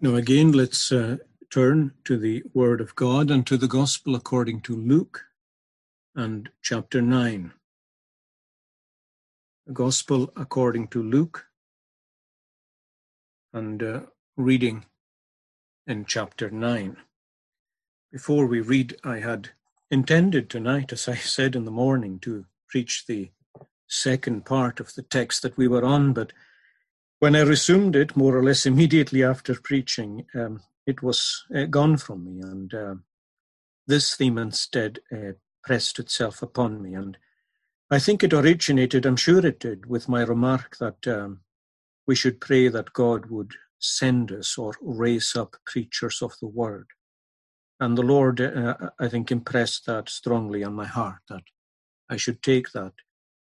Now, again, let's uh, turn to the Word of God and to the Gospel according to Luke and chapter 9. The Gospel according to Luke and uh, reading in chapter 9. Before we read, I had intended tonight, as I said in the morning, to preach the second part of the text that we were on, but when I resumed it, more or less immediately after preaching, um, it was uh, gone from me, and uh, this theme instead uh, pressed itself upon me. And I think it originated, I'm sure it did, with my remark that um, we should pray that God would send us or raise up preachers of the word. And the Lord, uh, I think, impressed that strongly on my heart that I should take that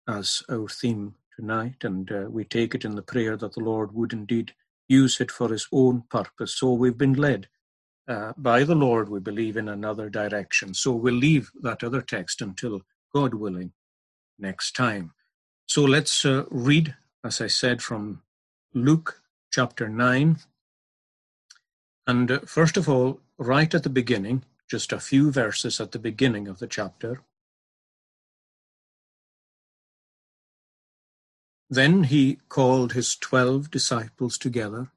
as our theme tonight, and uh, we take it in the prayer that the Lord would indeed use it for his own purpose. So we've been led uh, by the Lord, we believe, in another direction. So we'll leave that other text until, God willing, next time. So let's uh, read, as I said, from Luke chapter 9. And uh, first of all, right at the beginning, just a few verses at the beginning of the chapter, Then he called his twelve disciples together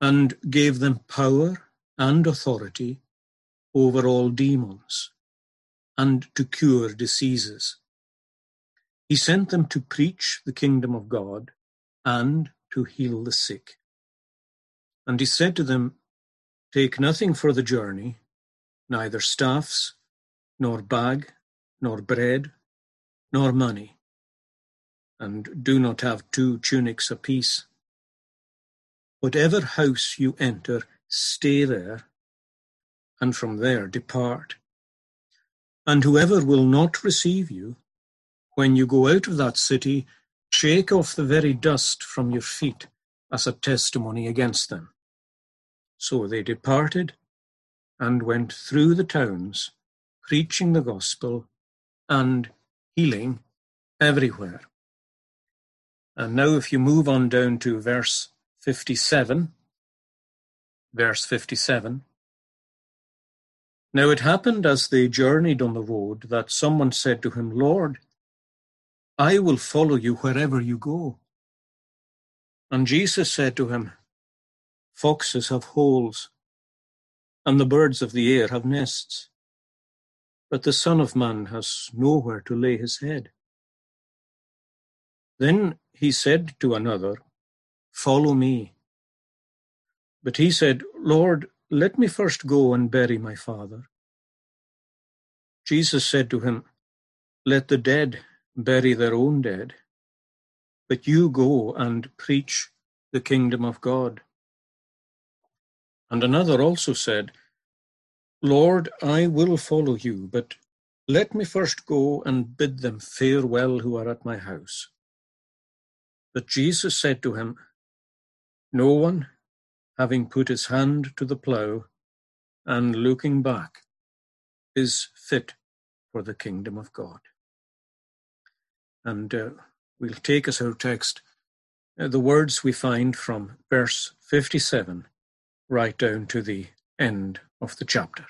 and gave them power and authority over all demons and to cure diseases. He sent them to preach the kingdom of God and to heal the sick. And he said to them, Take nothing for the journey, neither staffs, nor bag, nor bread, nor money and do not have two tunics apiece. Whatever house you enter, stay there, and from there depart. And whoever will not receive you, when you go out of that city, shake off the very dust from your feet as a testimony against them. So they departed and went through the towns, preaching the gospel and healing everywhere. And now, if you move on down to verse 57, verse 57. Now it happened as they journeyed on the road that someone said to him, Lord, I will follow you wherever you go. And Jesus said to him, Foxes have holes, and the birds of the air have nests, but the Son of Man has nowhere to lay his head. Then he said to another, Follow me. But he said, Lord, let me first go and bury my father. Jesus said to him, Let the dead bury their own dead, but you go and preach the kingdom of God. And another also said, Lord, I will follow you, but let me first go and bid them farewell who are at my house. But Jesus said to him, No one, having put his hand to the plough and looking back, is fit for the kingdom of God. And uh, we'll take as our text uh, the words we find from verse 57 right down to the end of the chapter.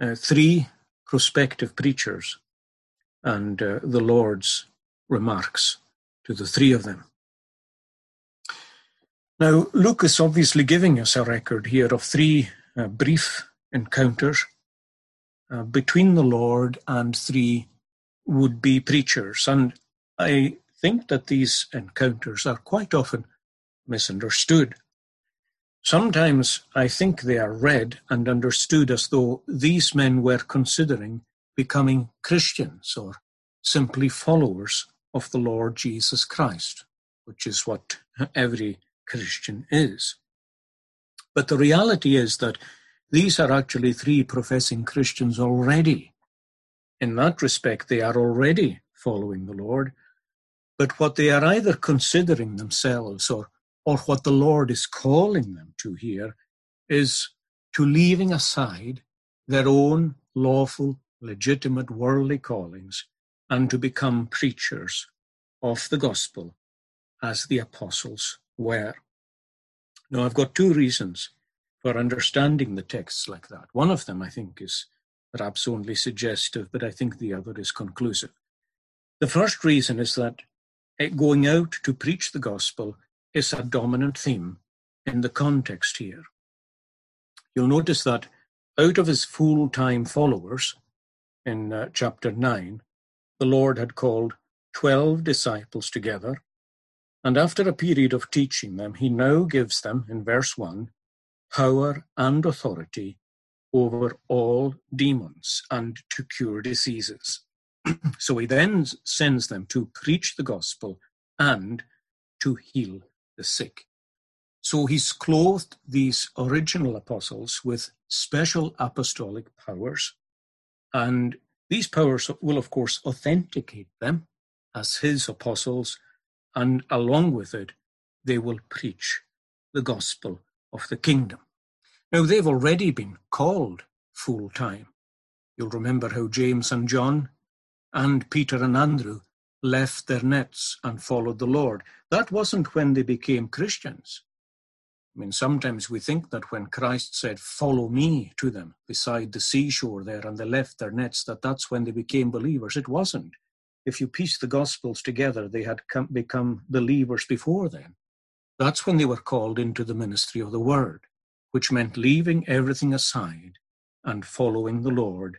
Uh, three prospective preachers and uh, the Lord's remarks to the three of them. Now, Luke is obviously giving us a record here of three uh, brief encounters uh, between the Lord and three would be preachers. And I think that these encounters are quite often misunderstood. Sometimes I think they are read and understood as though these men were considering becoming Christians or simply followers of the Lord Jesus Christ, which is what every Christian is. But the reality is that these are actually three professing Christians already. In that respect, they are already following the Lord. But what they are either considering themselves or, or what the Lord is calling them to here is to leaving aside their own lawful, legitimate worldly callings and to become preachers of the gospel as the apostles were. Now, I've got two reasons for understanding the texts like that. One of them, I think, is perhaps only suggestive, but I think the other is conclusive. The first reason is that eh, going out to preach the gospel is a dominant theme in the context here. You'll notice that out of his full time followers in uh, chapter 9, the Lord had called 12 disciples together and after a period of teaching them, he now gives them, in verse 1, power and authority over all demons and to cure diseases. so he then sends them to preach the gospel and to heal the sick. So he's clothed these original apostles with special apostolic powers. And these powers will, of course, authenticate them as his apostles and along with it, they will preach the gospel of the kingdom. Now, they've already been called full time. You'll remember how James and John and Peter and Andrew left their nets and followed the Lord. That wasn't when they became Christians. I mean, sometimes we think that when Christ said, Follow me to them beside the seashore there, and they left their nets, that that's when they became believers. It wasn't if you piece the Gospels together, they had come, become believers before then. That's when they were called into the ministry of the Word, which meant leaving everything aside and following the Lord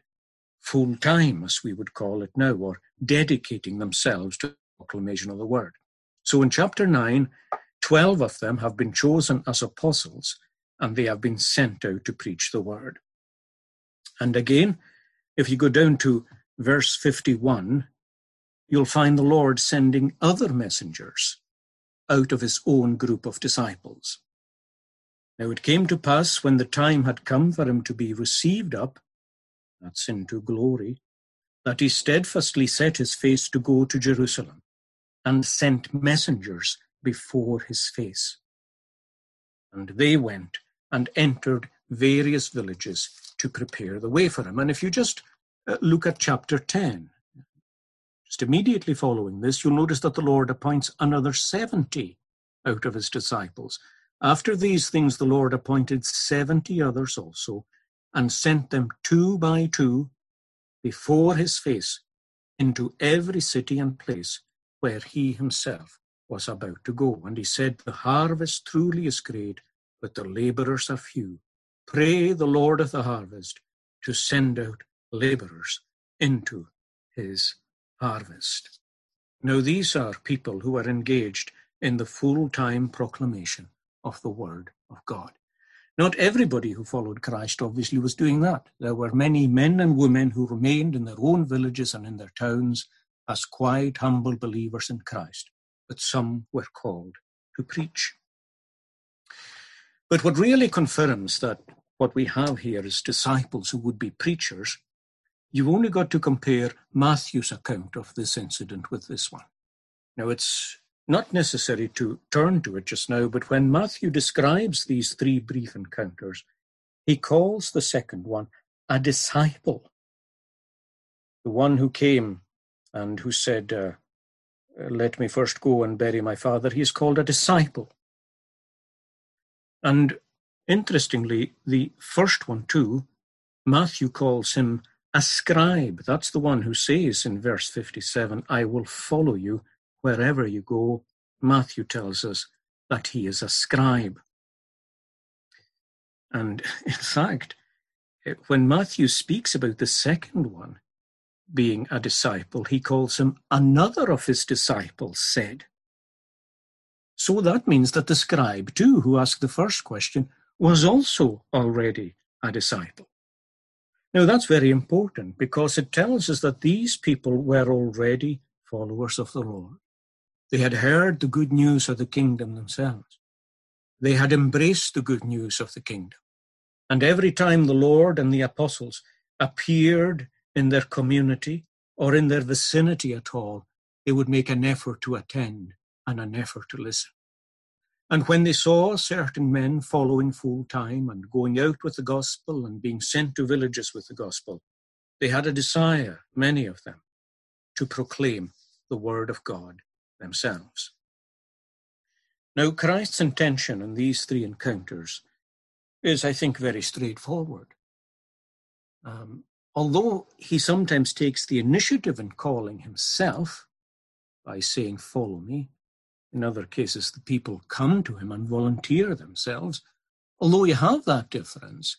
full time, as we would call it now, or dedicating themselves to the proclamation of the Word. So in chapter 9, 12 of them have been chosen as apostles and they have been sent out to preach the Word. And again, if you go down to verse 51, you'll find the Lord sending other messengers out of his own group of disciples. Now it came to pass when the time had come for him to be received up, that's into glory, that he steadfastly set his face to go to Jerusalem and sent messengers before his face. And they went and entered various villages to prepare the way for him. And if you just uh, look at chapter 10, just immediately following this, you'll notice that the Lord appoints another 70 out of his disciples. After these things, the Lord appointed 70 others also, and sent them two by two before his face into every city and place where he himself was about to go. And he said, The harvest truly is great, but the laborers are few. Pray the Lord of the harvest to send out laborers into his harvest. Now, these are people who are engaged in the full time proclamation of the Word of God. Not everybody who followed Christ obviously was doing that. There were many men and women who remained in their own villages and in their towns as quiet, humble believers in Christ, but some were called to preach. But what really confirms that what we have here is disciples who would be preachers you've only got to compare Matthew's account of this incident with this one. Now, it's not necessary to turn to it just now, but when Matthew describes these three brief encounters, he calls the second one a disciple. The one who came and who said, uh, Let me first go and bury my father, he is called a disciple. And interestingly, the first one too, Matthew calls him a scribe, that's the one who says in verse 57, I will follow you wherever you go. Matthew tells us that he is a scribe. And in fact, eh, when Matthew speaks about the second one being a disciple, he calls him another of his disciples said. So that means that the scribe, too, who asked the first question, was also already a disciple. Now, that's very important because it tells us that these people were already followers of the Lord. They had heard the good news of the kingdom themselves. They had embraced the good news of the kingdom. And every time the Lord and the apostles appeared in their community or in their vicinity at all, they would make an effort to attend and an effort to listen. And when they saw certain men following full time and going out with the gospel and being sent to villages with the gospel, they had a desire, many of them, to proclaim the word of God themselves. Now, Christ's intention in these three encounters is, I think, very straightforward. Um, although he sometimes takes the initiative in calling himself by saying, Follow me, in other cases, the people come to him and volunteer themselves. Although you have that difference,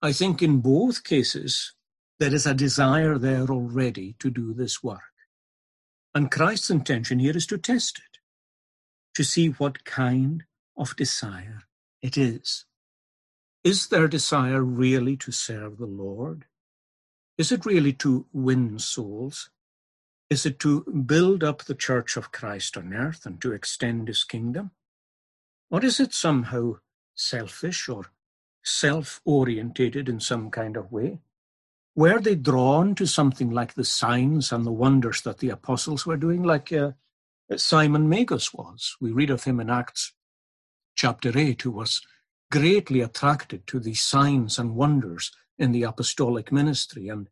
I think in both cases, there is a desire there already to do this work. And Christ's intention here is to test it, to see what kind of desire it is. Is their desire really to serve the Lord? Is it really to win souls? Is it to build up the church of Christ on earth and to extend his kingdom? Or is it somehow selfish or self orientated in some kind of way? Were they drawn to something like the signs and the wonders that the apostles were doing, like uh, Simon Magus was? We read of him in Acts chapter 8, who was greatly attracted to the signs and wonders in the apostolic ministry, and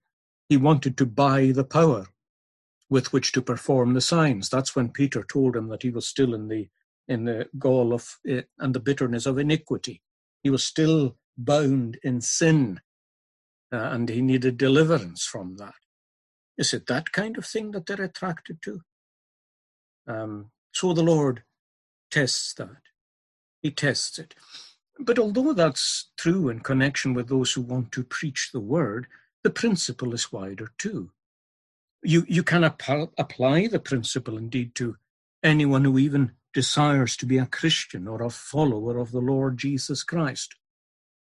he wanted to buy the power with which to perform the signs. That's when Peter told him that he was still in the in the gall of uh, and the bitterness of iniquity. He was still bound in sin, uh, and he needed deliverance from that. Is it that kind of thing that they're attracted to? Um, so the Lord tests that. He tests it. But although that's true in connection with those who want to preach the word, the principle is wider too you, you can ap- apply the principle indeed to anyone who even desires to be a Christian or a follower of the Lord Jesus Christ.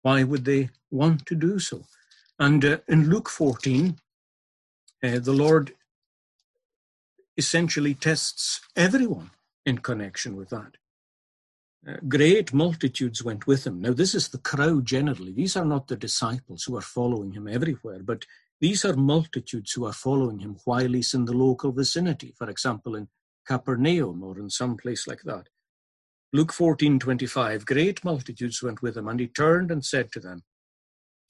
Why would they want to do so? And uh, in Luke 14, uh, the Lord essentially tests everyone in connection with that. Great multitudes went with him. Now, this is the crowd generally. These are not the disciples who are following him everywhere, but these are multitudes who are following him while he's in the local vicinity, for example, in Capernaum or in some place like that. Luke 14:25 Great multitudes went with him and he turned and said to them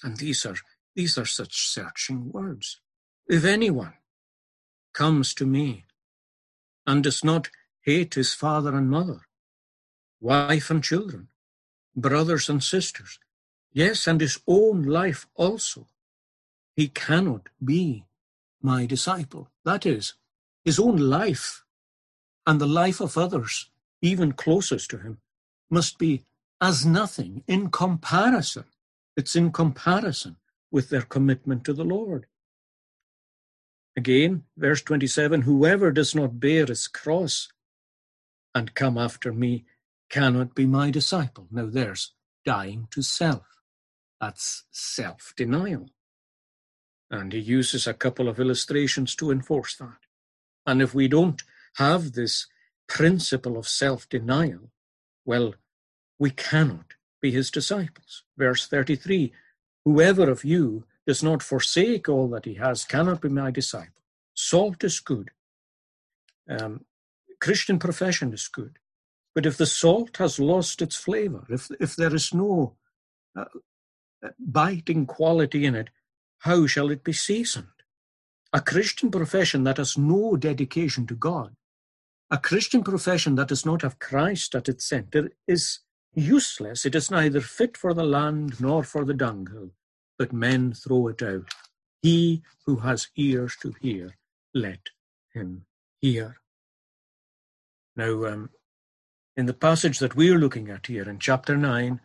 and these are these are such searching words if anyone comes to me and does not hate his father and mother wife and children brothers and sisters yes and his own life also he cannot be my disciple. That is, his own life and the life of others, even closest to him, must be as nothing in comparison. It's in comparison with their commitment to the Lord. Again, verse 27 Whoever does not bear his cross and come after me cannot be my disciple. No, there's dying to self. That's self denial. And he uses a couple of illustrations to enforce that. And if we don't have this principle of self denial, well, we cannot be his disciples. Verse 33 Whoever of you does not forsake all that he has cannot be my disciple. Salt is good. Um, Christian profession is good. But if the salt has lost its flavor, if, if there is no uh, biting quality in it, how shall it be seasoned? A Christian profession that has no dedication to God, a Christian profession that does not have Christ at its center, is useless. It is neither fit for the land nor for the dunghill, but men throw it out. He who has ears to hear, let him hear. Now, um, in the passage that we're looking at here in chapter 9,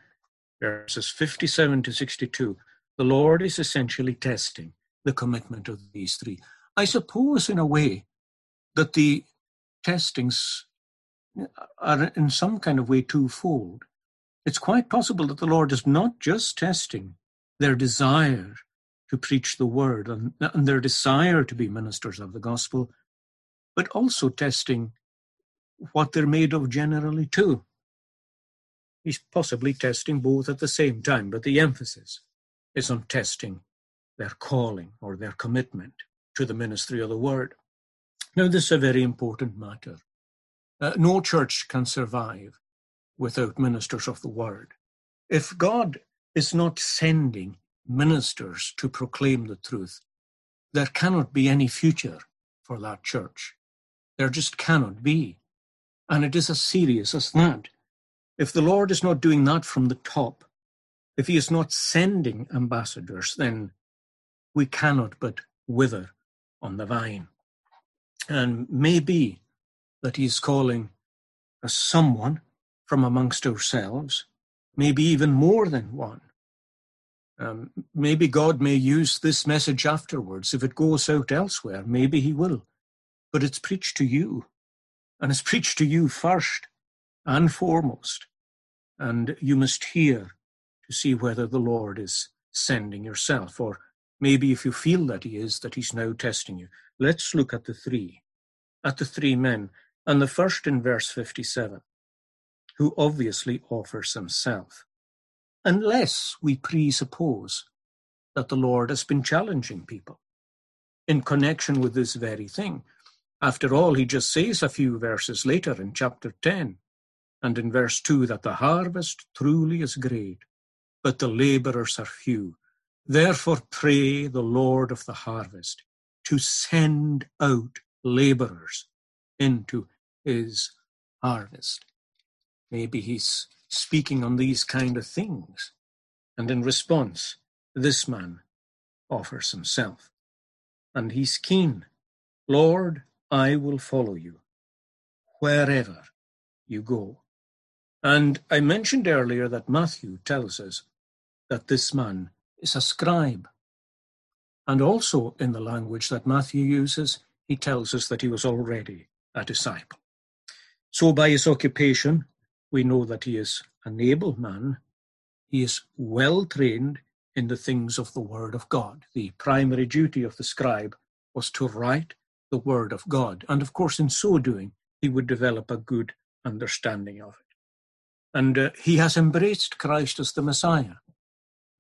verses 57 to 62, the Lord is essentially testing the commitment of these three. I suppose, in a way, that the testings are in some kind of way twofold. It's quite possible that the Lord is not just testing their desire to preach the word and, and their desire to be ministers of the gospel, but also testing what they're made of generally too. He's possibly testing both at the same time, but the emphasis is on testing their calling or their commitment to the ministry of the word. Now, this is a very important matter. Uh, no church can survive without ministers of the word. If God is not sending ministers to proclaim the truth, there cannot be any future for that church. There just cannot be. And it is as serious as that. If the Lord is not doing that from the top, if he is not sending ambassadors, then we cannot but wither on the vine. And maybe that he is calling as someone from amongst ourselves, maybe even more than one. Um, maybe God may use this message afterwards. If it goes out elsewhere, maybe he will. But it's preached to you, and it's preached to you first and foremost. And you must hear to see whether the Lord is sending yourself, or maybe if you feel that he is, that he's now testing you. Let's look at the three, at the three men. And the first in verse 57, who obviously offers himself. Unless we presuppose that the Lord has been challenging people in connection with this very thing. After all, he just says a few verses later in chapter 10 and in verse 2 that the harvest truly is great, but the laborers are few. Therefore, pray the Lord of the harvest to send out laborers into his harvest. Maybe he's speaking on these kind of things. And in response, this man offers himself. And he's keen. Lord, I will follow you wherever you go. And I mentioned earlier that Matthew tells us that this man is a scribe. And also in the language that Matthew uses, he tells us that he was already a disciple. So by his occupation, we know that he is an able man. He is well trained in the things of the Word of God. The primary duty of the scribe was to write the Word of God. And of course, in so doing, he would develop a good understanding of it. And uh, he has embraced Christ as the Messiah.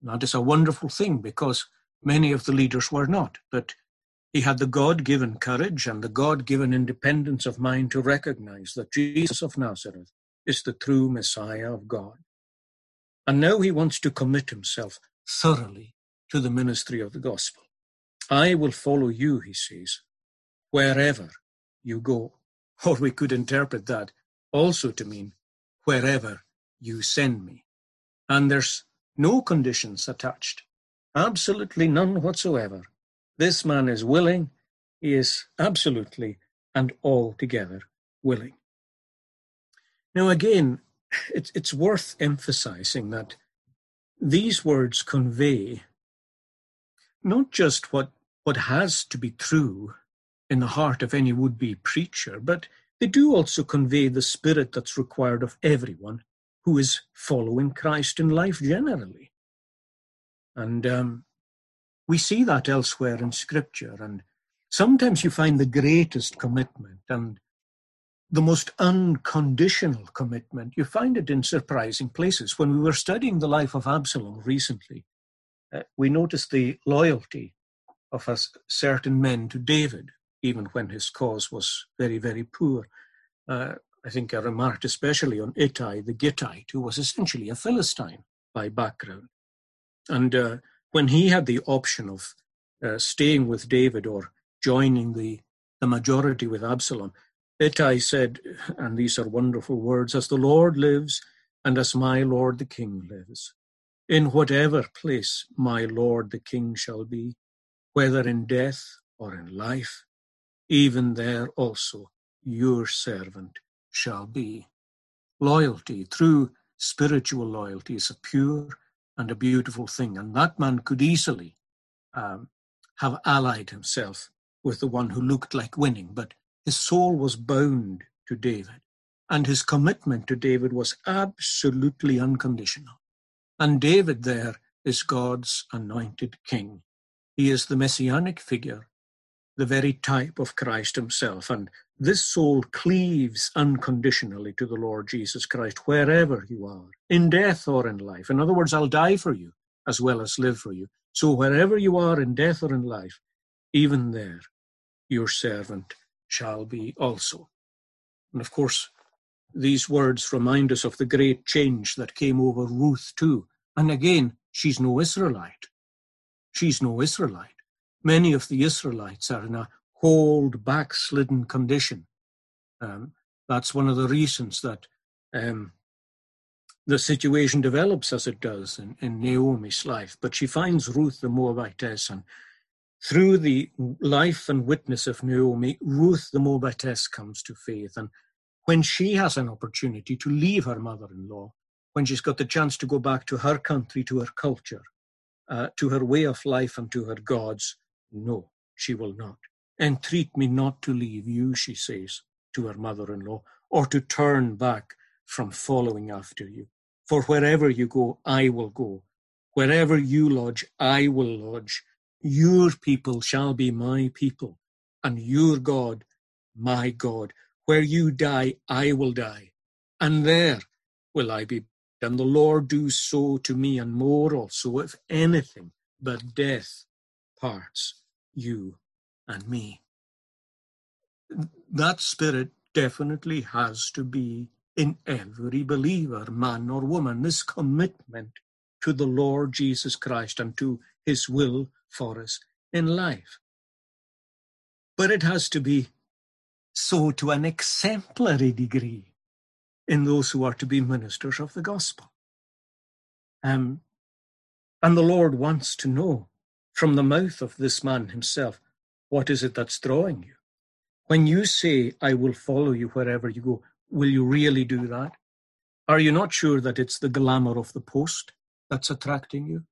That is a wonderful thing because many of the leaders were not. But he had the God given courage and the God given independence of mind to recognize that Jesus of Nazareth is the true Messiah of God. And now he wants to commit himself thoroughly to the ministry of the gospel. I will follow you, he says, wherever you go. Or we could interpret that also to mean wherever you send me. And there's no conditions attached, absolutely none whatsoever. This man is willing, he is absolutely and altogether willing. Now, again, it's, it's worth emphasizing that these words convey not just what, what has to be true in the heart of any would be preacher, but they do also convey the spirit that's required of everyone who is following Christ in life generally. And um, we see that elsewhere in Scripture. And sometimes you find the greatest commitment and the most unconditional commitment. You find it in surprising places. When we were studying the life of Absalom recently, uh, we noticed the loyalty of a certain men to David, even when his cause was very, very poor. Uh, I think I remarked especially on Ittai the Gittite, who was essentially a Philistine by background. And uh, when he had the option of uh, staying with David or joining the, the majority with Absalom, Ittai said, and these are wonderful words, as the Lord lives and as my Lord the King lives, in whatever place my Lord the King shall be, whether in death or in life, even there also your servant shall be. Loyalty, true spiritual loyalty, is a pure and a beautiful thing, and that man could easily um, have allied himself with the one who looked like winning, but his soul was bound to David, and his commitment to David was absolutely unconditional. And David there is God's anointed king. He is the messianic figure, the very type of Christ himself. And this soul cleaves unconditionally to the Lord Jesus Christ wherever you are, in death or in life. In other words, I'll die for you as well as live for you. So wherever you are in death or in life, even there, your servant shall be also. And of course, these words remind us of the great change that came over Ruth too. And again, she's no Israelite. She's no Israelite. Many of the Israelites are in a cold, backslidden condition. Um, That's one of the reasons that um, the situation develops as it does in, in Naomi's life. But she finds Ruth the Moabitess, and through the life and witness of Naomi, Ruth the Moabitess comes to faith. And when she has an opportunity to leave her mother in law, when she's got the chance to go back to her country, to her culture, uh, to her way of life, and to her gods, no, she will not. Entreat me not to leave you, she says to her mother in law, or to turn back from following after you. For wherever you go, I will go. Wherever you lodge, I will lodge. Your people shall be my people, and your God, my God. Where you die, I will die, and there will I be. And the Lord do so to me, and more also, if anything but death parts you and me. That spirit definitely has to be in every believer, man or woman, this commitment to the Lord Jesus Christ and to his will for us in life. But it has to be so to an exemplary degree in those who are to be ministers of the gospel. Um, and the Lord wants to know from the mouth of this man himself what is it that's drawing you? When you say, I will follow you wherever you go, will you really do that? Are you not sure that it's the glamour of the post that's attracting you?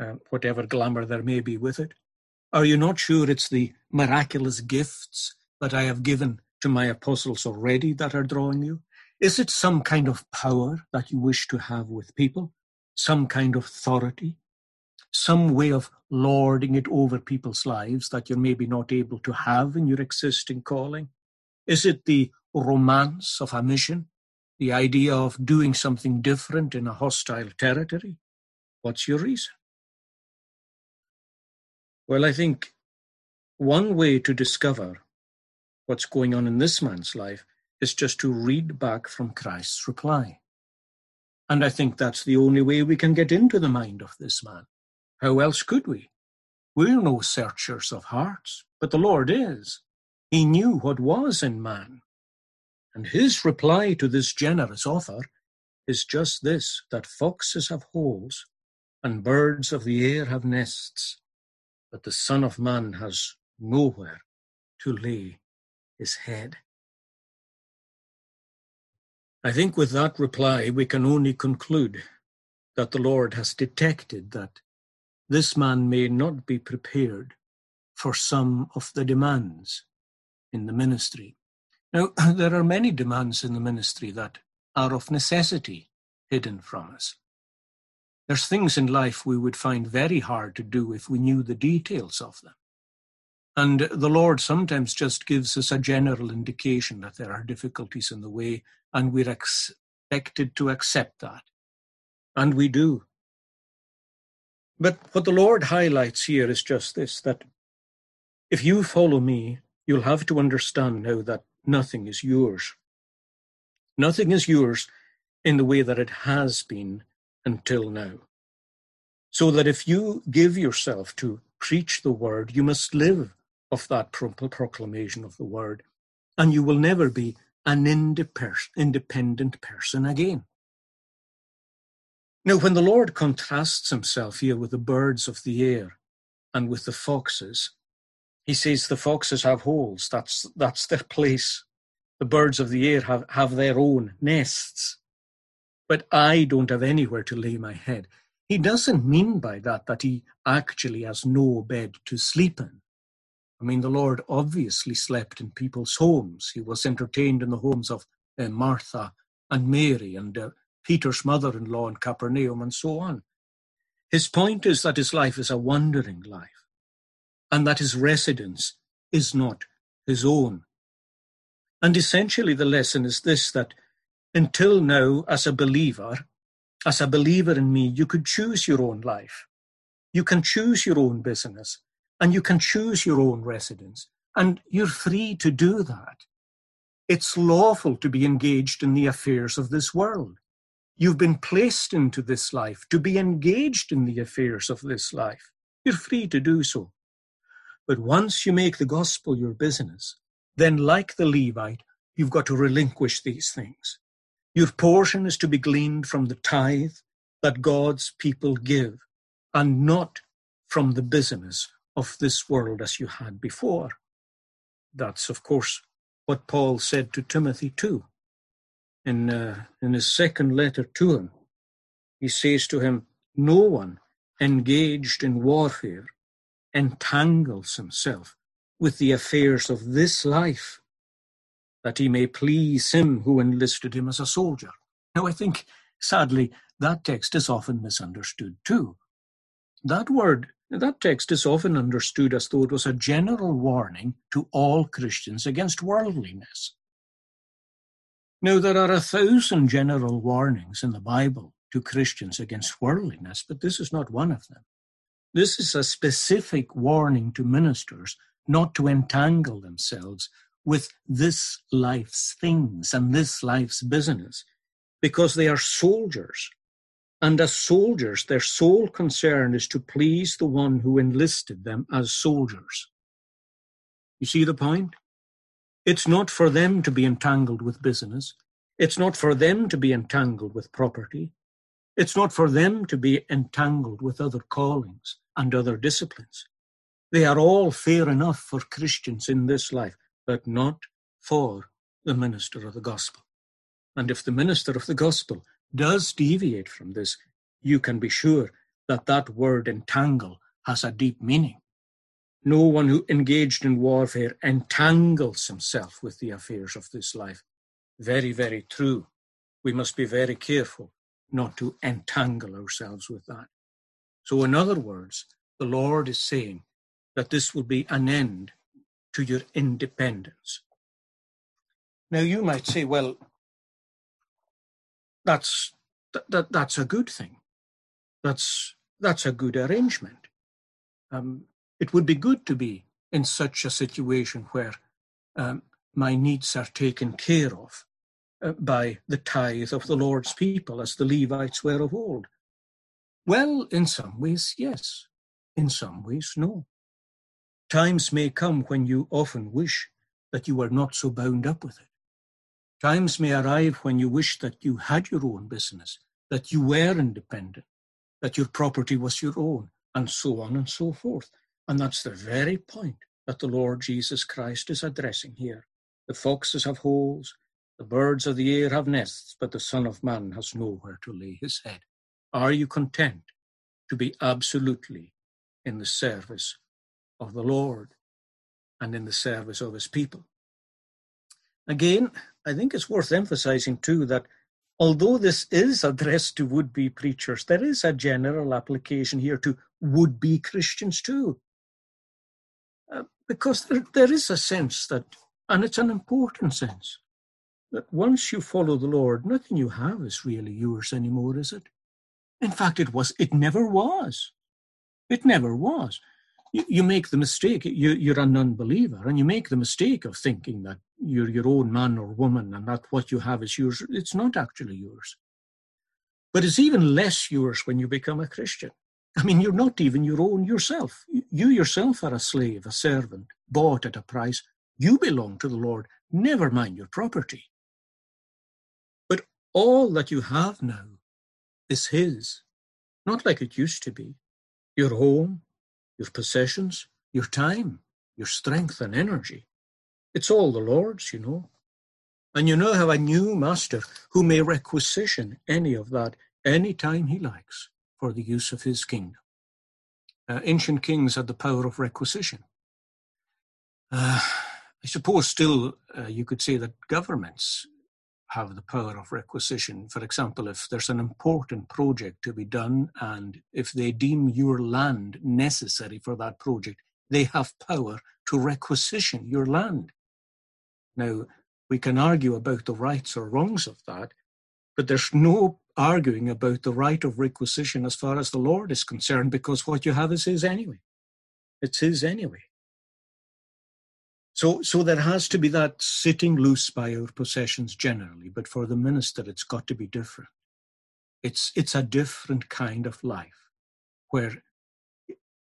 Uh, whatever glamour there may be with it. Are you not sure it's the miraculous gifts that I have given to my apostles already that are drawing you? Is it some kind of power that you wish to have with people? Some kind of authority? Some way of lording it over people's lives that you're maybe not able to have in your existing calling? Is it the romance of a mission, the idea of doing something different in a hostile territory? What's your reason? Well, I think one way to discover what's going on in this man's life is just to read back from Christ's reply. And I think that's the only way we can get into the mind of this man. How else could we? We're no searchers of hearts, but the Lord is. He knew what was in man. And his reply to this generous offer is just this that foxes have holes and birds of the air have nests, but the Son of Man has nowhere to lay his head. I think with that reply, we can only conclude that the Lord has detected that this man may not be prepared for some of the demands in the ministry. Now, there are many demands in the ministry that are of necessity hidden from us. There's things in life we would find very hard to do if we knew the details of them. And the Lord sometimes just gives us a general indication that there are difficulties in the way, and we're expected to accept that. And we do. But what the Lord highlights here is just this that if you follow me, you'll have to understand now that nothing is yours. Nothing is yours in the way that it has been until now. So that if you give yourself to preach the word, you must live of that proclamation of the word, and you will never be an independent person again. Now, when the Lord contrasts himself here with the birds of the air and with the foxes, he says the foxes have holes. That's, that's their place. The birds of the air have, have their own nests. But I don't have anywhere to lay my head. He doesn't mean by that that he actually has no bed to sleep in. I mean, the Lord obviously slept in people's homes. He was entertained in the homes of uh, Martha and Mary and uh, Peter's mother in law in Capernaum, and so on. His point is that his life is a wandering life, and that his residence is not his own. And essentially, the lesson is this that until now, as a believer, as a believer in me, you could choose your own life. You can choose your own business, and you can choose your own residence, and you're free to do that. It's lawful to be engaged in the affairs of this world. You've been placed into this life to be engaged in the affairs of this life. You're free to do so. But once you make the gospel your business, then, like the Levite, you've got to relinquish these things. Your portion is to be gleaned from the tithe that God's people give and not from the business of this world as you had before. That's, of course, what Paul said to Timothy too. In, uh, in his second letter to him, he says to him, No one engaged in warfare entangles himself with the affairs of this life, that he may please him who enlisted him as a soldier. Now, I think, sadly, that text is often misunderstood too. That word, that text is often understood as though it was a general warning to all Christians against worldliness. Now, there are a thousand general warnings in the Bible to Christians against worldliness, but this is not one of them. This is a specific warning to ministers not to entangle themselves with this life's things and this life's business, because they are soldiers. And as soldiers, their sole concern is to please the one who enlisted them as soldiers. You see the point? It's not for them to be entangled with business. It's not for them to be entangled with property. It's not for them to be entangled with other callings and other disciplines. They are all fair enough for Christians in this life, but not for the minister of the gospel. And if the minister of the gospel does deviate from this, you can be sure that that word entangle has a deep meaning. No one who engaged in warfare entangles himself with the affairs of this life. Very, very true. We must be very careful not to entangle ourselves with that. So, in other words, the Lord is saying that this will be an end to your independence. Now, you might say, well, that's, that, that, that's a good thing. That's, that's a good arrangement. Um, it would be good to be in such a situation where um, my needs are taken care of uh, by the tithe of the Lord's people, as the Levites were of old. Well, in some ways, yes. In some ways, no. Times may come when you often wish that you were not so bound up with it. Times may arrive when you wish that you had your own business, that you were independent, that your property was your own, and so on and so forth. And that's the very point that the Lord Jesus Christ is addressing here. The foxes have holes, the birds of the air have nests, but the Son of Man has nowhere to lay his head. Are you content to be absolutely in the service of the Lord and in the service of his people? Again, I think it's worth emphasizing too that although this is addressed to would be preachers, there is a general application here to would be Christians too. Because there, there is a sense that, and it's an important sense, that once you follow the Lord, nothing you have is really yours anymore, is it? In fact, it was, it never was. It never was. You, you make the mistake, you, you're an unbeliever, and you make the mistake of thinking that you're your own man or woman and that what you have is yours. It's not actually yours. But it's even less yours when you become a Christian. I mean, you're not even your own yourself. You yourself are a slave, a servant, bought at a price. You belong to the Lord, never mind your property. But all that you have now is His, not like it used to be. Your home, your possessions, your time, your strength and energy. It's all the Lord's, you know. And you now have a new master who may requisition any of that any time he likes for the use of his kingdom. Uh, ancient kings had the power of requisition. Uh, I suppose still uh, you could say that governments have the power of requisition. For example, if there's an important project to be done and if they deem your land necessary for that project, they have power to requisition your land. Now, we can argue about the rights or wrongs of that, but there's no arguing about the right of requisition as far as the Lord is concerned because what you have is His anyway. It's His anyway. So, so there has to be that sitting loose by our possessions generally, but for the minister, it's got to be different. It's, it's a different kind of life where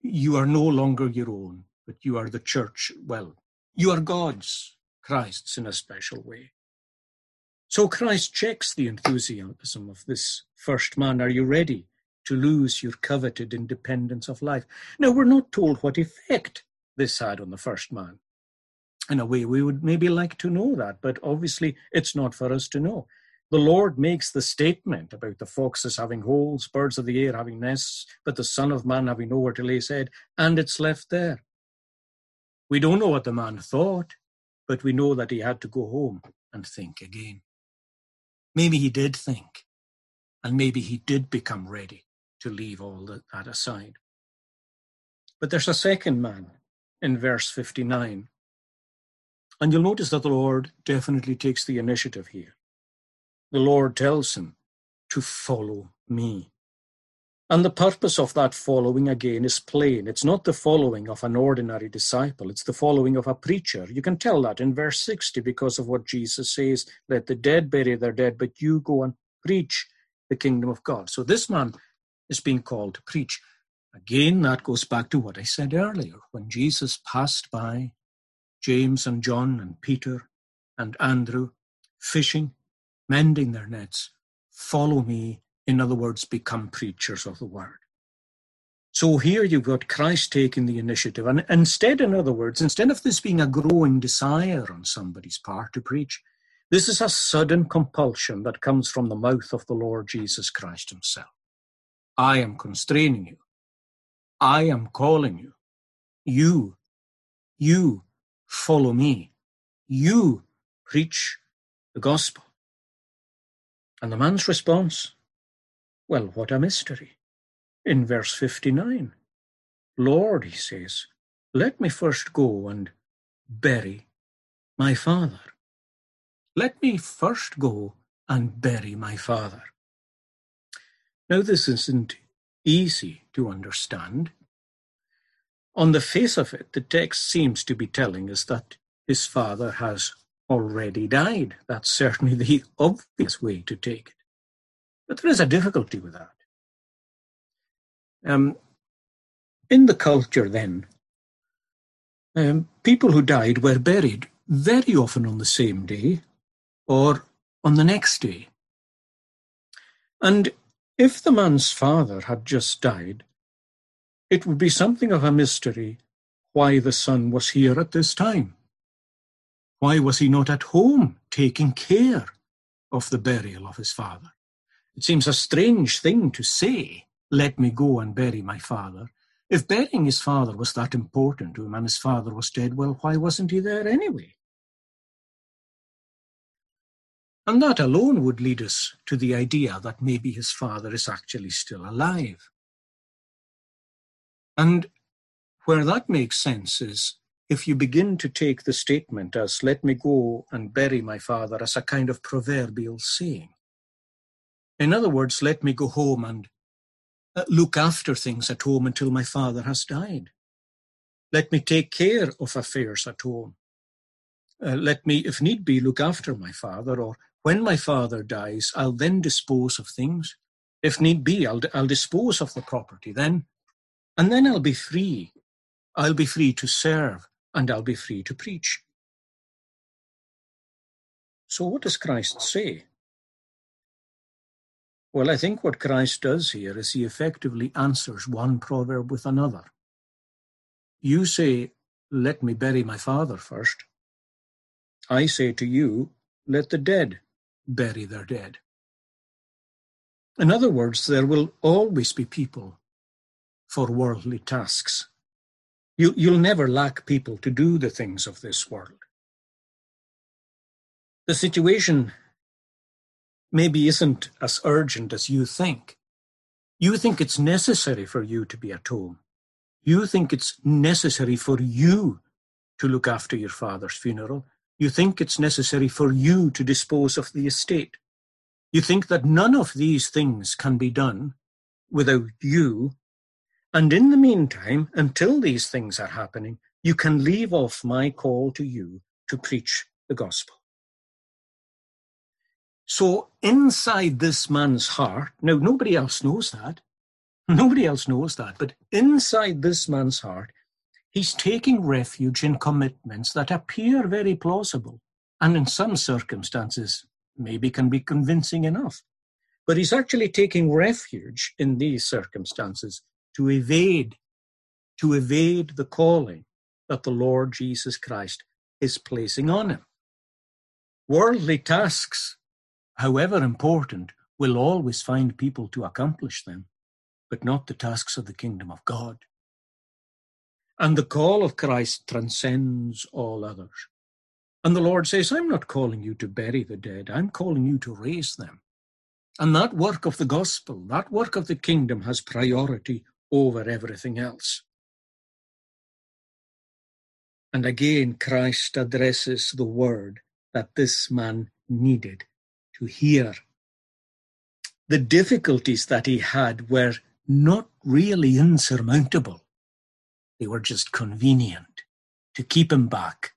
you are no longer your own, but you are the church. Well, you are God's, Christ's in a special way. So Christ checks the enthusiasm of this first man. Are you ready to lose your coveted independence of life? Now, we're not told what effect this had on the first man. In a way, we would maybe like to know that, but obviously it's not for us to know. The Lord makes the statement about the foxes having holes, birds of the air having nests, but the Son of Man having nowhere to lay his head, and it's left there. We don't know what the man thought, but we know that he had to go home and think again. Maybe he did think, and maybe he did become ready to leave all that aside. But there's a second man in verse 59. And you'll notice that the Lord definitely takes the initiative here. The Lord tells him to follow me. And the purpose of that following again is plain. It's not the following of an ordinary disciple, it's the following of a preacher. You can tell that in verse 60 because of what Jesus says let the dead bury their dead, but you go and preach the kingdom of God. So this man is being called to preach. Again, that goes back to what I said earlier. When Jesus passed by James and John and Peter and Andrew fishing, mending their nets, follow me in other words, become preachers of the word. So here you've got Christ taking the initiative. And instead, in other words, instead of this being a growing desire on somebody's part to preach, this is a sudden compulsion that comes from the mouth of the Lord Jesus Christ himself. I am constraining you. I am calling you. You, you follow me. You preach the gospel. And the man's response well, what a mystery. In verse 59, Lord, he says, let me first go and bury my father. Let me first go and bury my father. Now, this isn't easy to understand. On the face of it, the text seems to be telling us that his father has already died. That's certainly the obvious way to take it. But there is a difficulty with that. Um, in the culture then, um, people who died were buried very often on the same day or on the next day. And if the man's father had just died, it would be something of a mystery why the son was here at this time. Why was he not at home taking care of the burial of his father? It seems a strange thing to say, let me go and bury my father. If burying his father was that important to him and his father was dead, well, why wasn't he there anyway? And that alone would lead us to the idea that maybe his father is actually still alive. And where that makes sense is if you begin to take the statement as, let me go and bury my father, as a kind of proverbial saying. In other words, let me go home and uh, look after things at home until my father has died. Let me take care of affairs at home. Uh, let me, if need be, look after my father, or when my father dies, I'll then dispose of things. If need be, I'll, I'll dispose of the property then, and then I'll be free. I'll be free to serve, and I'll be free to preach. So, what does Christ say? Well, I think what Christ does here is he effectively answers one proverb with another. You say, Let me bury my father first. I say to you, Let the dead bury their dead. In other words, there will always be people for worldly tasks. You, you'll never lack people to do the things of this world. The situation maybe isn't as urgent as you think. You think it's necessary for you to be at home. You think it's necessary for you to look after your father's funeral. You think it's necessary for you to dispose of the estate. You think that none of these things can be done without you. And in the meantime, until these things are happening, you can leave off my call to you to preach the gospel. So inside this man's heart, now nobody else knows that. Nobody else knows that. But inside this man's heart, he's taking refuge in commitments that appear very plausible and in some circumstances maybe can be convincing enough. But he's actually taking refuge in these circumstances to evade, to evade the calling that the Lord Jesus Christ is placing on him. Worldly tasks, however important, will always find people to accomplish them, but not the tasks of the kingdom of God. And the call of Christ transcends all others. And the Lord says, I'm not calling you to bury the dead, I'm calling you to raise them. And that work of the gospel, that work of the kingdom has priority over everything else. And again, Christ addresses the word that this man needed to hear. The difficulties that he had were not really insurmountable. They were just convenient to keep him back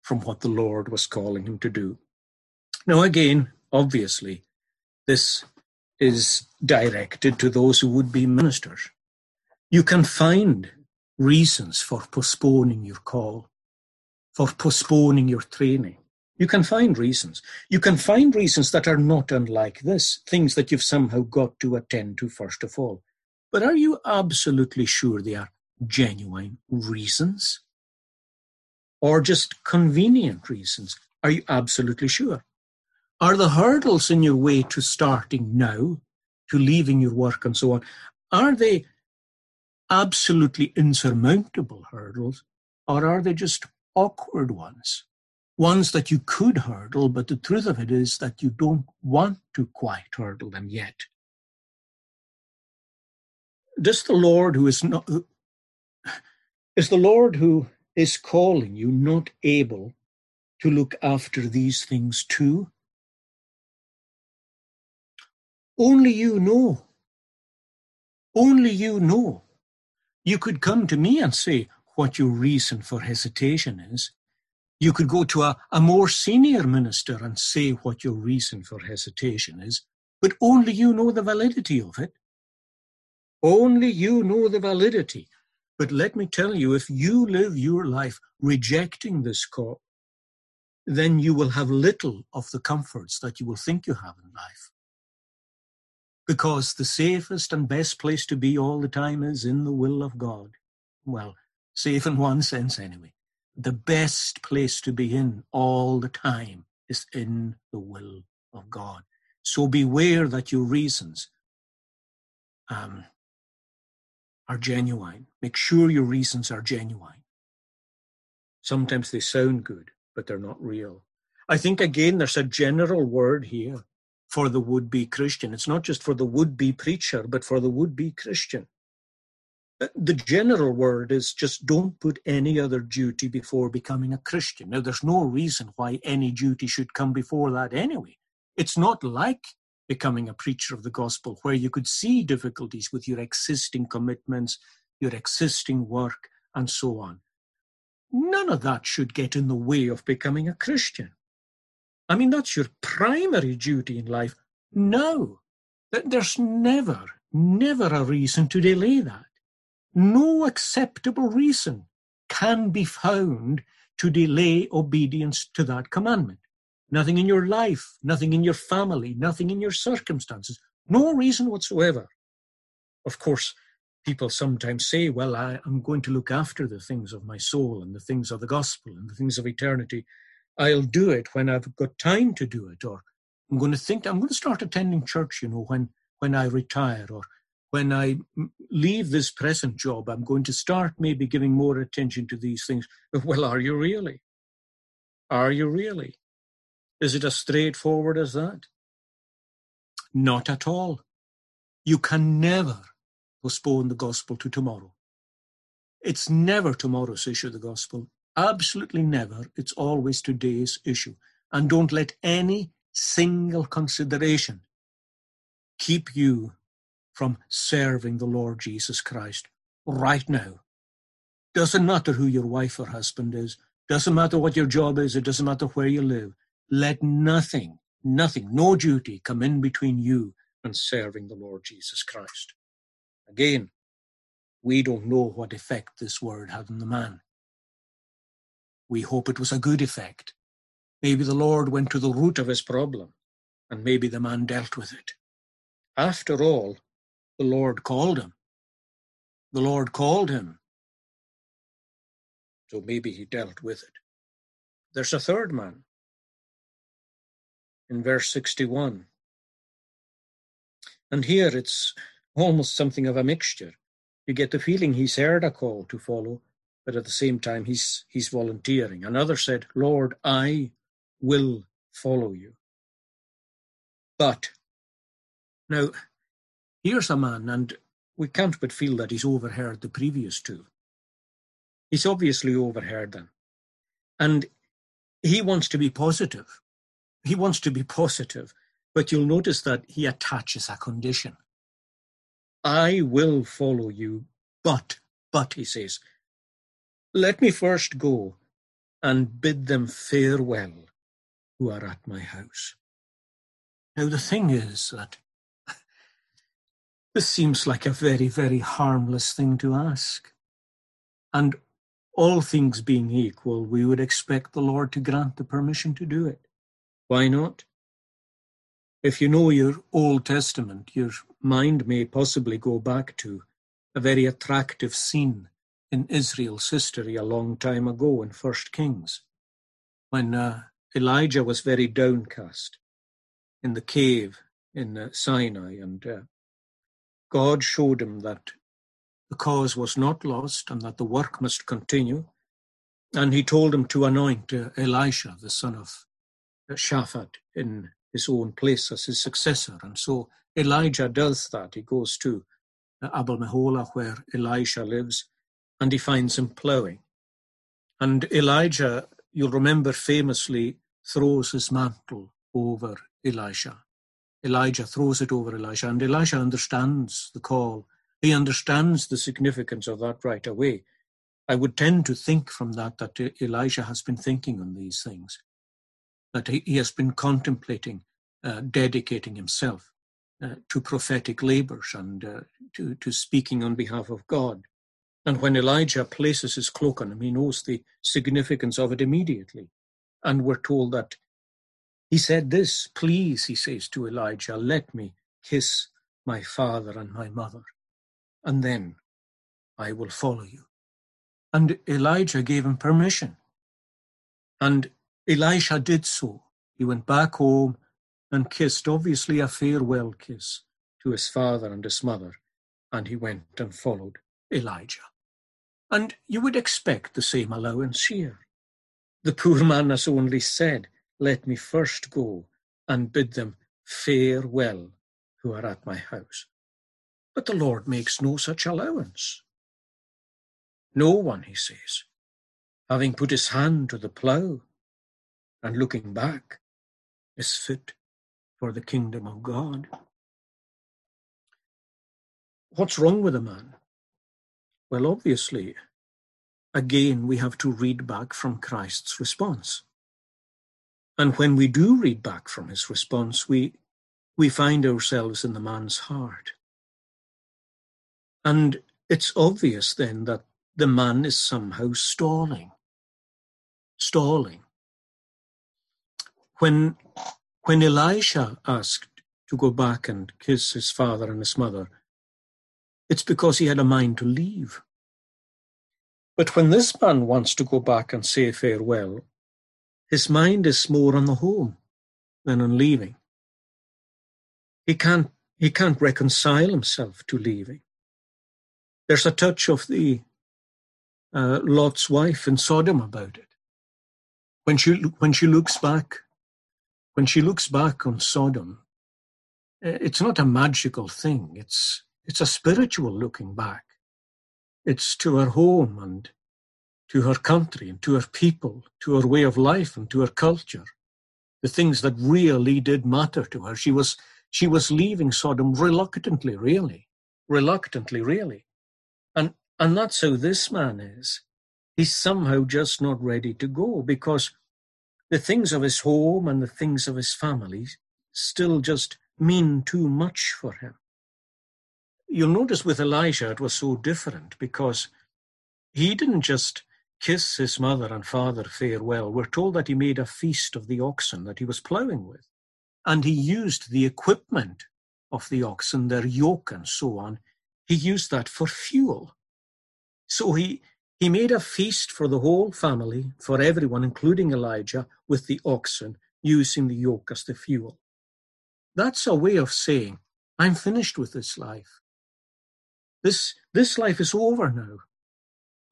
from what the Lord was calling him to do. Now, again, obviously, this is directed to those who would be ministers. You can find reasons for postponing your call, for postponing your training. You can find reasons. You can find reasons that are not unlike this, things that you've somehow got to attend to first of all. But are you absolutely sure they are genuine reasons? Or just convenient reasons? Are you absolutely sure? Are the hurdles in your way to starting now, to leaving your work and so on, are they absolutely insurmountable hurdles, or are they just awkward ones? Ones that you could hurdle, but the truth of it is that you don't want to quite hurdle them yet. Does the Lord who is not is the Lord who is calling you not able to look after these things too? Only you know. Only you know. You could come to me and say what your reason for hesitation is. You could go to a, a more senior minister and say what your reason for hesitation is, but only you know the validity of it. Only you know the validity. But let me tell you, if you live your life rejecting this call, then you will have little of the comforts that you will think you have in life. Because the safest and best place to be all the time is in the will of God. Well, safe in one sense anyway. The best place to be in all the time is in the will of God. So beware that your reasons um, are genuine. Make sure your reasons are genuine. Sometimes they sound good, but they're not real. I think again, there's a general word here for the would be Christian. It's not just for the would be preacher, but for the would be Christian. Uh, the general word is just don't put any other duty before becoming a Christian. Now, there's no reason why any duty should come before that anyway. It's not like becoming a preacher of the gospel, where you could see difficulties with your existing commitments, your existing work, and so on. None of that should get in the way of becoming a Christian. I mean, that's your primary duty in life. No, there's never, never a reason to delay that. No acceptable reason can be found to delay obedience to that commandment. Nothing in your life, nothing in your family, nothing in your circumstances. No reason whatsoever. Of course, people sometimes say, well, I, am going to look after the things of my soul and the things of the gospel and the things of eternity. I'll do it when I've got time to do it, or I'm going to think, I'm going to start attending church, you know, when, when I retire, or when I leave this present job, I'm going to start maybe giving more attention to these things. Well, are you really? Are you really? Is it as straightforward as that? Not at all. You can never postpone the gospel to tomorrow. It's never tomorrow's issue, the gospel. Absolutely never. It's always today's issue. And don't let any single consideration keep you from serving the Lord Jesus Christ right now. Doesn't matter who your wife or husband is. Doesn't matter what your job is. It doesn't matter where you live. Let nothing, nothing, no duty come in between you and serving the Lord Jesus Christ. Again, we don't know what effect this word had on the man. We hope it was a good effect. Maybe the Lord went to the root of his problem and maybe the man dealt with it. After all, the Lord called him. The Lord called him. So maybe he dealt with it. There's a third man in verse 61. And here it's almost something of a mixture. You get the feeling he's heard a call to follow, but at the same time he's he's volunteering. Another said, Lord, I will follow you. But now here's a man, and we can't but feel that he's overheard the previous two. He's obviously overheard them. And he wants to be positive. He wants to be positive, but you'll notice that he attaches a condition. I will follow you, but, but, he says, let me first go and bid them farewell who are at my house. Now, the thing is that this seems like a very, very harmless thing to ask. And all things being equal, we would expect the Lord to grant the permission to do it. Why not? If you know your Old Testament, your mind may possibly go back to a very attractive scene in Israel's history a long time ago in First Kings, when uh, Elijah was very downcast in the cave in uh, Sinai, and uh, God showed him that the cause was not lost and that the work must continue. And he told him to anoint Elisha, the son of Shaphat, in his own place as his successor. And so Elijah does that. He goes to Abel Meholah, where Elisha lives, and he finds him ploughing. And Elijah, you'll remember famously, throws his mantle over Elisha. Elijah throws it over Elisha, and Elisha understands the call he understands the significance of that right away. I would tend to think from that that Elijah has been thinking on these things, that he, has been contemplating uh, dedicating himself uh, to prophetic labors and uh, to, to speaking on behalf of God. And when Elijah places his cloak on him, he knows the significance of it immediately. And we're told that he said this, Please, he says to Elijah, let me kiss my father and my mother and then I will follow you. And Elijah gave him permission. And Elisha did so. He went back home and kissed, obviously, a farewell kiss to his father and his mother, and he went and followed Elijah. And you would expect the same allowance here. The poor man has only said, Let me first go and bid them farewell who are at my house. But the Lord makes no such allowance. No one, he says, having put his hand to the plough and looking back, is fit for the kingdom of God. What's wrong with a man? Well, obviously, again, we have to read back from Christ's response. And when we do read back from his response, we, we find ourselves in the man's heart. And it's obvious then that the man is somehow stalling. Stalling. When, when Elisha asked to go back and kiss his father and his mother, it's because he had a mind to leave. But when this man wants to go back and say farewell, his mind is more on the home than on leaving. He can't, he can't reconcile himself to leaving. There's a touch of the uh, Lot's wife in Sodom about it. When she when she looks back, when she looks back on Sodom, it's not a magical thing. It's it's a spiritual looking back. It's to her home and to her country and to her people, to her way of life and to her culture, the things that really did matter to her. She was she was leaving Sodom reluctantly, really, reluctantly, really. And, and that's how this man is. He's somehow just not ready to go because the things of his home and the things of his family still just mean too much for him. You'll notice with Elijah it was so different because he didn't just kiss his mother and father farewell. We're told that he made a feast of the oxen that he was ploughing with. and he used the equipment of the oxen, their yoke and so on. He used that for fuel. So he, he made a feast for the whole family, for everyone, including Elijah, with the oxen, using the yoke as the fuel. That's a way of saying, I'm finished with this life. This, this life is over now.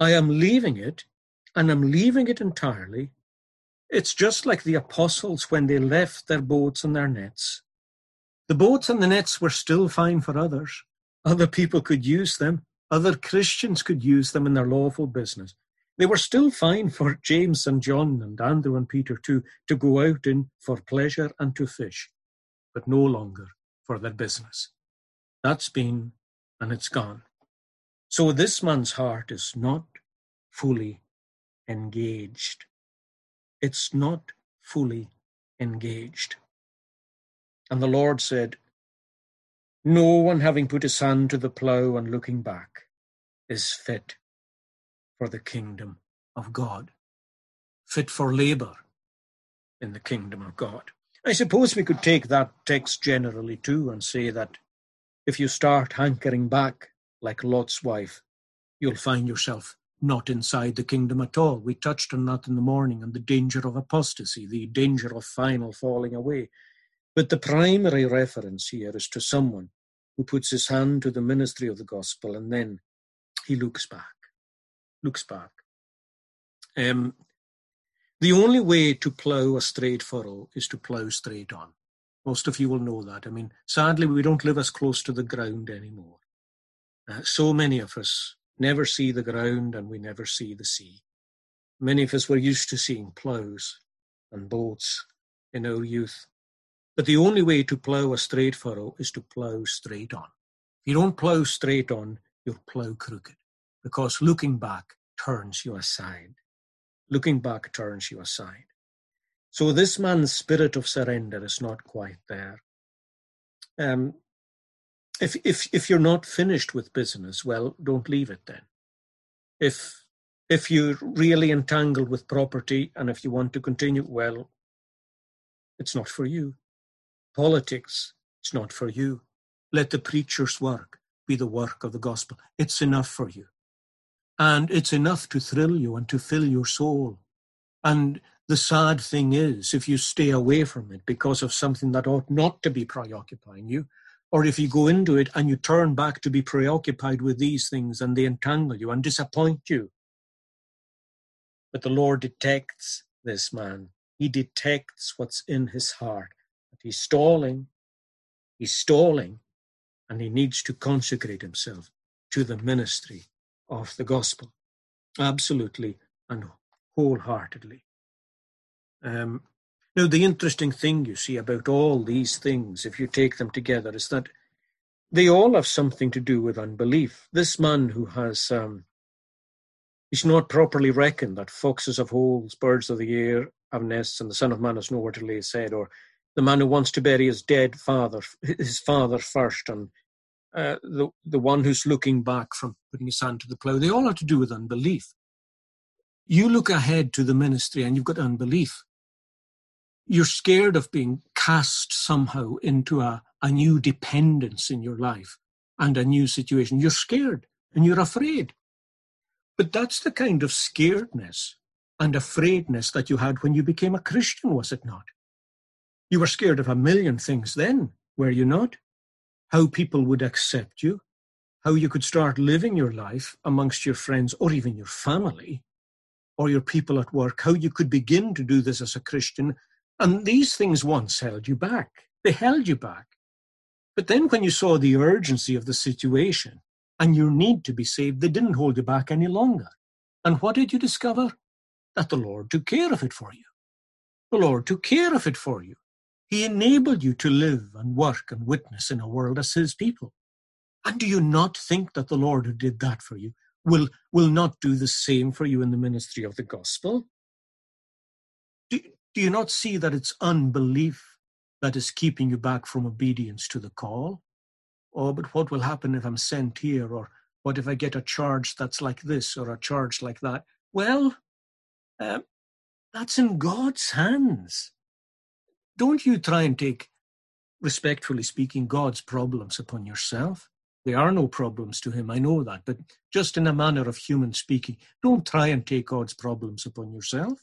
I am leaving it, and I'm leaving it entirely. It's just like the apostles when they left their boats and their nets. The boats and the nets were still fine for others. Other people could use them. Other Christians could use them in their lawful business. They were still fine for James and John and Andrew and Peter too to go out in for pleasure and to fish, but no longer for their business. That's been and it's gone. So this man's heart is not fully engaged. It's not fully engaged. And the Lord said, No one having put his hand to the plough and looking back is fit for the kingdom of God, fit for labour in the kingdom of God. I suppose we could take that text generally too and say that if you start hankering back like Lot's wife, you'll find yourself not inside the kingdom at all. We touched on that in the morning and the danger of apostasy, the danger of final falling away. But the primary reference here is to someone who puts his hand to the ministry of the gospel and then he looks back. Looks back. Um, the only way to plough a straight furrow is to plough straight on. Most of you will know that. I mean, sadly, we don't live as close to the ground anymore. Uh, so many of us never see the ground and we never see the sea. Many of us were used to seeing ploughs and boats in our youth. But the only way to plough a straight furrow is to plough straight on. If you don't plough straight on, you'll plough crooked because looking back turns you aside. Looking back turns you aside. So this man's spirit of surrender is not quite there. Um, if if if you're not finished with business, well, don't leave it then. If if you're really entangled with property and if you want to continue, well, it's not for you. Politics, it's not for you. Let the preacher's work be the work of the gospel. It's enough for you. And it's enough to thrill you and to fill your soul. And the sad thing is, if you stay away from it because of something that ought not to be preoccupying you, or if you go into it and you turn back to be preoccupied with these things and they entangle you and disappoint you. But the Lord detects this man. He detects what's in his heart. He's stalling. He's stalling. And he needs to consecrate himself to the ministry of the gospel. Absolutely and wholeheartedly. Um, now, the interesting thing you see about all these things, if you take them together, is that they all have something to do with unbelief. This man who has, um, not properly reckoned that foxes have holes, birds of the air have nests, and the Son of Man has nowhere to lay his head, or the man who wants to bury his dead father, his father first, and uh, the the one who's looking back from putting his hand to the plough. They all have to do with unbelief. You look ahead to the ministry, and you've got unbelief you're scared of being cast somehow into a, a new dependence in your life and a new situation. You're scared and you're afraid. But that's the kind of scaredness and afraidness that you had when you became a Christian, was it not? You were scared of a million things then, were you not? How people would accept you, how you could start living your life amongst your friends or even your family or your people at work, how you could begin to do this as a Christian and these things once held you back. They held you back. But then when you saw the urgency of the situation and your need to be saved, they didn't hold you back any longer. And what did you discover? That the Lord took care of it for you. The Lord took care of it for you. He enabled you to live and work and witness in a world as His people. And do you not think that the Lord who did that for you will, will not do the same for you in the ministry of the gospel? Do, you not see that it's unbelief that is keeping you back from obedience to the call? Oh, but what will happen if I'm sent here? Or what if I get a charge that's like this or a charge like that? Well, uh, that's in God's hands. Don't you try and take respectfully speaking, God's problems upon yourself. There are no problems to him, I know that, but just in a manner of human speaking, don't try and take God's problems upon yourself.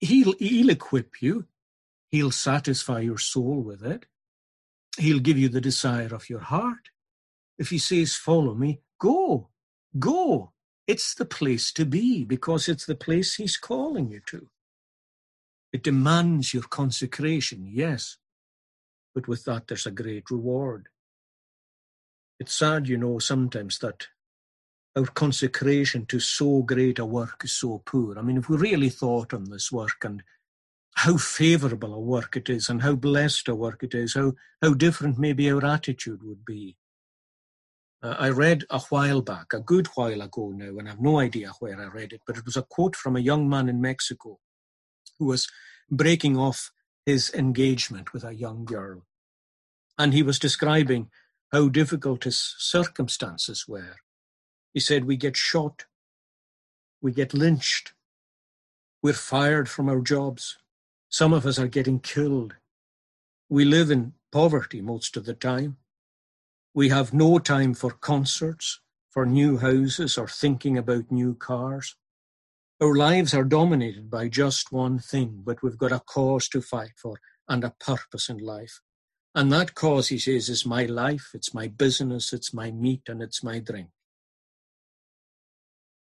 He'll, he'll equip you, he'll satisfy your soul with it, he'll give you the desire of your heart. If he says, Follow me, go, go. It's the place to be because it's the place he's calling you to. It demands your consecration, yes, but with that there's a great reward. It's sad, you know, sometimes that our consecration to so great a work is so poor. I mean, if we really thought on this work and how favourable a work it is and how blessed a work it is, how, how different maybe our attitude would be. Uh, I read a while back, a good while ago now, and I have no idea where I read it, but it was a quote from a young man in Mexico who was breaking off his engagement with a young girl. And he was describing how difficult his circumstances were. He said, We get shot, we get lynched, we're fired from our jobs, some of us are getting killed. We live in poverty most of the time. We have no time for concerts, for new houses, or thinking about new cars. Our lives are dominated by just one thing, but we've got a cause to fight for and a purpose in life. And that cause, he says, is my life, it's my business, it's my meat, and it's my drink.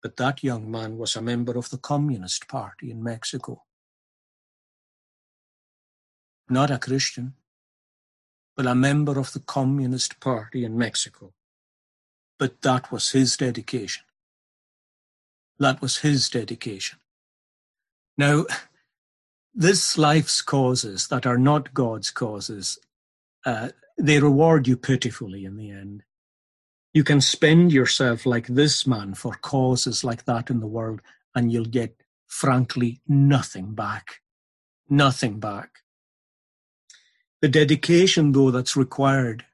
But that young man was a member of the Communist Party in Mexico. Not a Christian, but a member of the Communist Party in Mexico. But that was his dedication. That was his dedication. Now, this life's causes that are not God's causes, uh, they reward you pitifully in the end. You can spend yourself like this man for causes like that in the world, and you'll get, frankly, nothing back. Nothing back. The dedication, though, that's required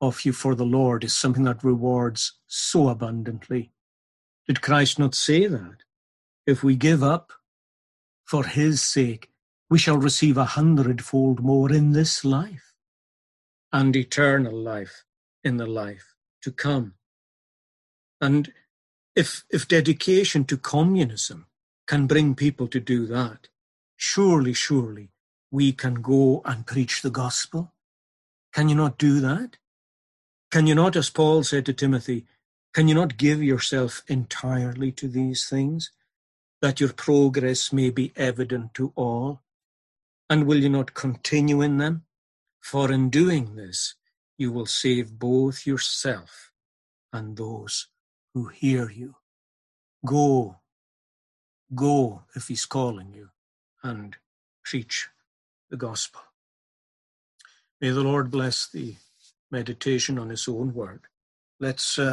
of you for the Lord is something that rewards so abundantly. Did Christ not say that? If we give up for his sake, we shall receive a hundredfold more in this life and eternal life in the life to come. And if, if dedication to communism can bring people to do that, surely, surely we can go and preach the gospel? Can you not do that? Can you not, as Paul said to Timothy, can you not give yourself entirely to these things, that your progress may be evident to all? And will you not continue in them? For in doing this, you will save both yourself and those who hear you. Go, go if he's calling you, and preach the gospel. May the Lord bless the meditation on his own word. Let's uh,